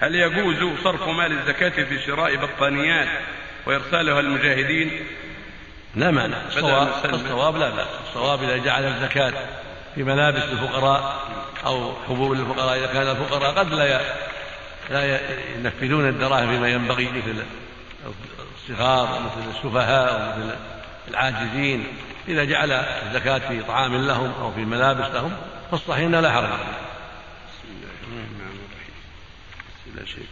هل يجوز صرف مال الزكاة في شراء بطانيات وإرسالها للمجاهدين لا مانع. الصواب لا بأس الصواب إذا جعل الزكاة في ملابس للفقراء أو حبوب للفقراء إذا كان الفقراء قد لا لا ينفذون الدراهم فيما ينبغي مثل الصغار ومثل السفهاء ومثل العاجزين. إذا جعل الزكاة في طعام لهم أو في ملابس لهم فالصحيح أنه لا حرج. لا شيء